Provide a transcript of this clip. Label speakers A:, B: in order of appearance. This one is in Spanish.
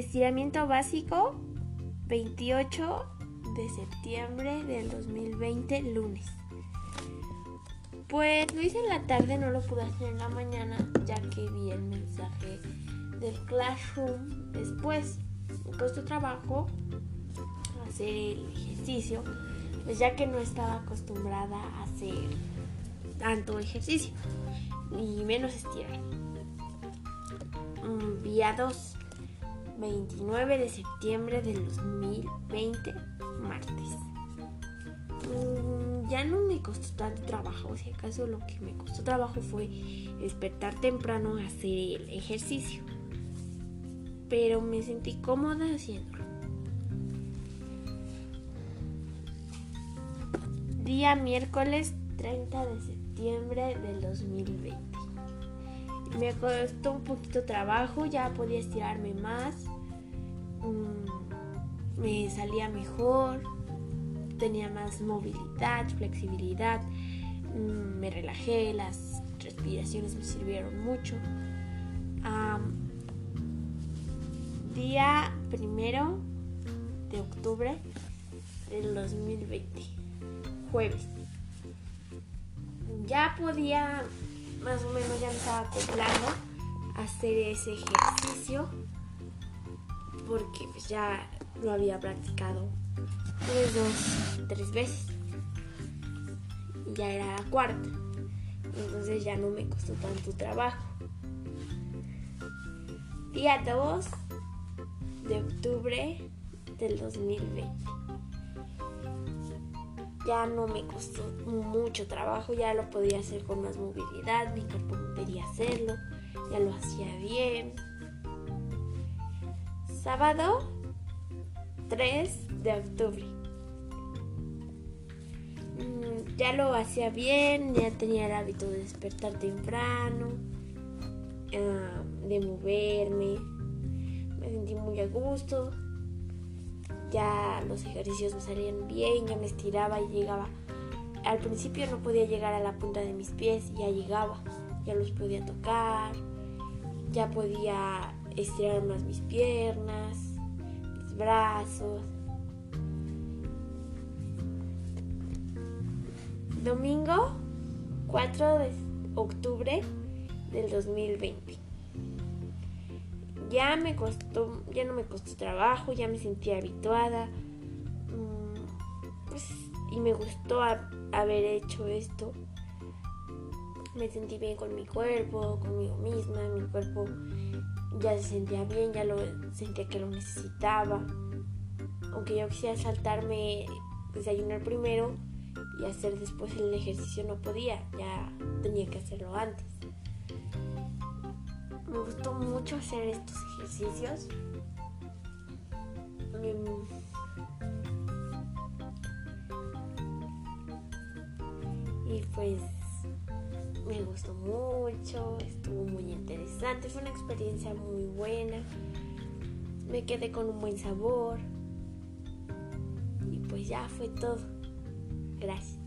A: Estiramiento básico 28 de septiembre del 2020, lunes. Pues lo hice en la tarde, no lo pude hacer en la mañana, ya que vi el mensaje del Classroom después. Me costó trabajo hacer el ejercicio, pues ya que no estaba acostumbrada a hacer tanto ejercicio, ni menos estirar. Día 2, 29 de septiembre del 2020, martes. Mm, ya no me costó tanto trabajo, si acaso lo que me costó trabajo fue despertar temprano a hacer el ejercicio. Pero me sentí cómoda haciéndolo. Día miércoles 30 de septiembre del 2020. Me costó un poquito trabajo, ya podía estirarme más, mm, me salía mejor, tenía más movilidad, flexibilidad, mm, me relajé, las respiraciones me sirvieron mucho. día primero de octubre del 2020, jueves. Ya podía más o menos ya me estaba acoplando a hacer ese ejercicio porque pues ya lo había practicado tres, dos, tres veces. Y ya era la cuarta. Entonces ya no me costó tanto trabajo. Día 2 de octubre del 2020 ya no me costó mucho trabajo, ya lo podía hacer con más movilidad, mi cuerpo podía hacerlo, ya lo hacía bien. Sábado 3 de octubre. Mm, ya lo hacía bien, ya tenía el hábito de despertar temprano, ah, de moverme, me sentí muy a gusto ya los ejercicios me salían bien, ya me estiraba y llegaba. Al principio no podía llegar a la punta de mis pies, ya llegaba, ya los podía tocar, ya podía estirar más mis piernas, mis brazos. Domingo 4 de octubre del 2020 ya me costó, ya no me costó trabajo, ya me sentía habituada. Mm, pues, y me gustó haber hecho esto. Me sentí bien con mi cuerpo, conmigo misma, mi cuerpo ya se sentía bien, ya lo sentía que lo necesitaba. Aunque yo quisiera saltarme, desayunar primero y hacer después el ejercicio no podía, ya tenía que hacerlo antes mucho hacer estos ejercicios. Y pues me gustó mucho, estuvo muy interesante, fue una experiencia muy buena. Me quedé con un buen sabor. Y pues ya fue todo. Gracias.